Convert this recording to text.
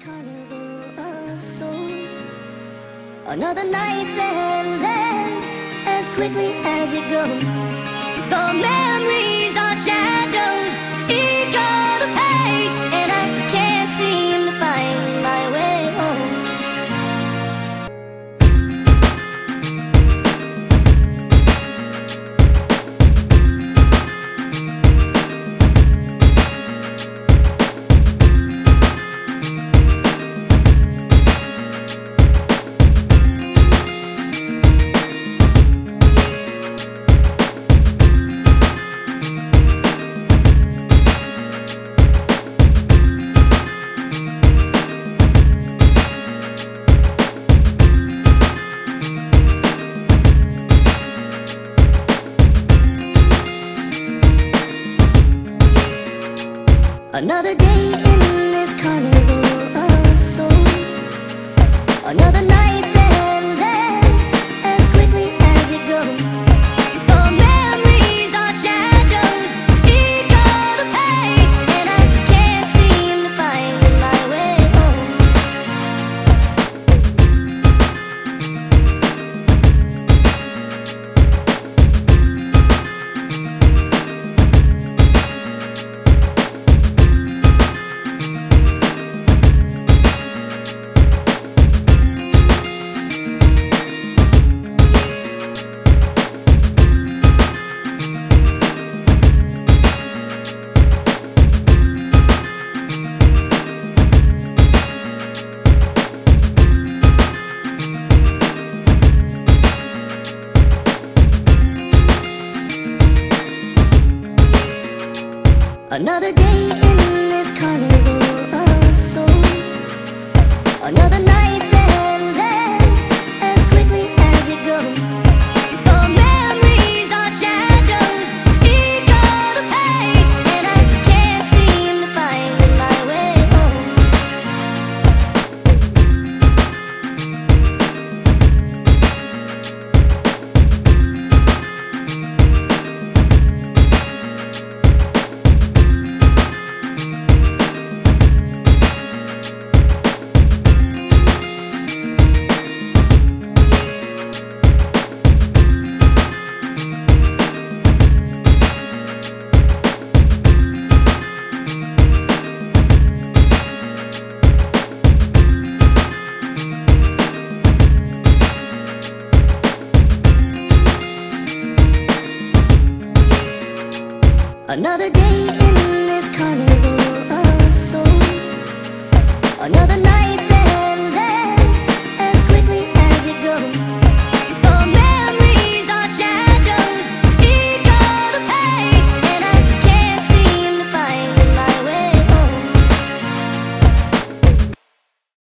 carnival of souls. Another night's ends end as quickly as it goes. The memories are shadows, Another day in this carnival Another day in this carnival of souls. Another night's Another day in this carnival